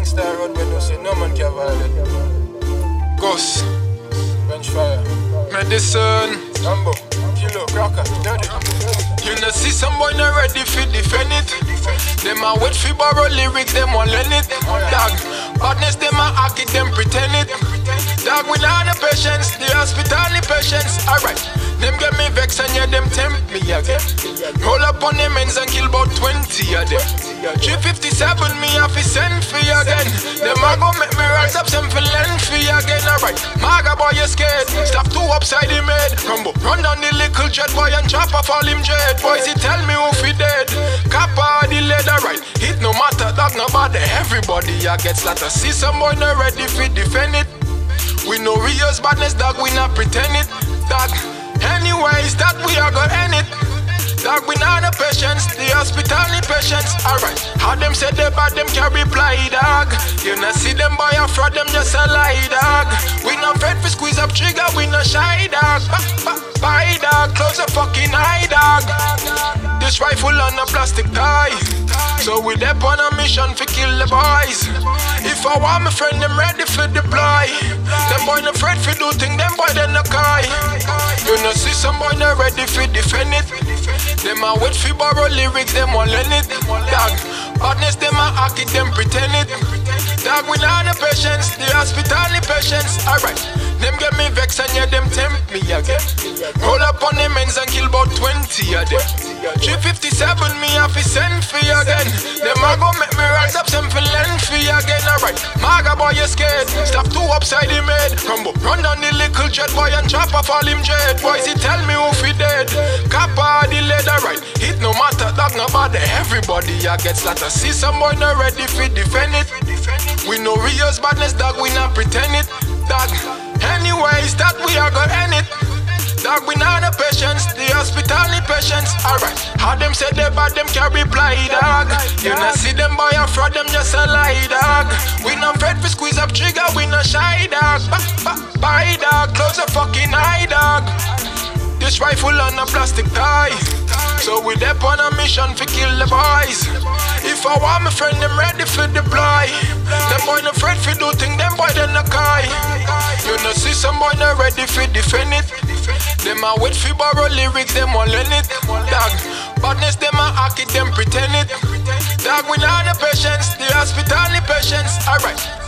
Gangsta road when you say no man can violate. Ghost, Bench fire. medicine. Rambo, kilo, cracker, dirty. You know see some boy not ready fi defend it. Them a wait fi borrow lyrics, them want learn it. Dog, badness them a act it, them pretend it. Dog, we not the patience, the hospital the patience. Alright, them get me vex and yeah, them tempt me again. Roll up on them ends and kill about 20 of them. 357 me have to send for you again. Them a go make me rise up some for length for you again. Alright, Maga boy you scared. Stop two upside him head. Rumble, run down the little jet boy and chop off all him jet. Boys, he tell me who fi dead. Kappa the leather right. Hit no matter, dog no bother. Everybody ya get slaughter. See some boy not ready fi defend it. We know real badness, dog. We not pretend it, dog. Anyways, that we are gonna end it. Dog, we not the patience, the hospital the patience. Alright, how them say they bad, them can reply, dog. You not see them boy a fraud, them just a lie, dog. We not afraid for squeeze up trigger, we not shy, dog. Bye, dog, close the fucking eye, dog. This rifle on a plastic tie. So we dep on a mission for kill the boys. If I want my friend, them ready for deploy. Them boy not afraid for do thing, them boy they no cry. You know see some boy not ready for defend it. Them a wait for borrow lyrics, them want learn it. Dog, badness them a act it, them pretend it. Dog, we not the patience, the hospital the patience. Alright, them get me vex and yeah, them tempt me again. Roll up on them ends and kill about 20 of them. 357 me have to send for you again. Them a go make me rise up some for length for again. Alright, Maga boy you scared. Stop two upside him head. Rumble, run down the little jet boy and chop off all him jet. Boys, he tell me who fi dead. Kappa the leather right. Hit no matter, dog no bother. Everybody ya get slaughter. See some boy not ready fi defend it. We know real badness, dog. We not pretend it, dog. Anyways, that we are gonna end it. Dog, we not the patience, the hospital the patience. Alright, how them say they bad, them can reply, dog. You not see just a lie, dog. We not afraid for squeeze up trigger, we not shy, dog. Bye, dog, close the fucking eye, dog. This rifle on a plastic tie. So we dep on a mission for kill the boys. If I want my friend, them ready for deploy. Them boy not afraid for do thing, them boy they no cry. You know see some boy not ready for defend it. Them a wait for borrow lyrics, them want learn it. Dog, badness them a act it, them pretend it. Dog, we not Alright,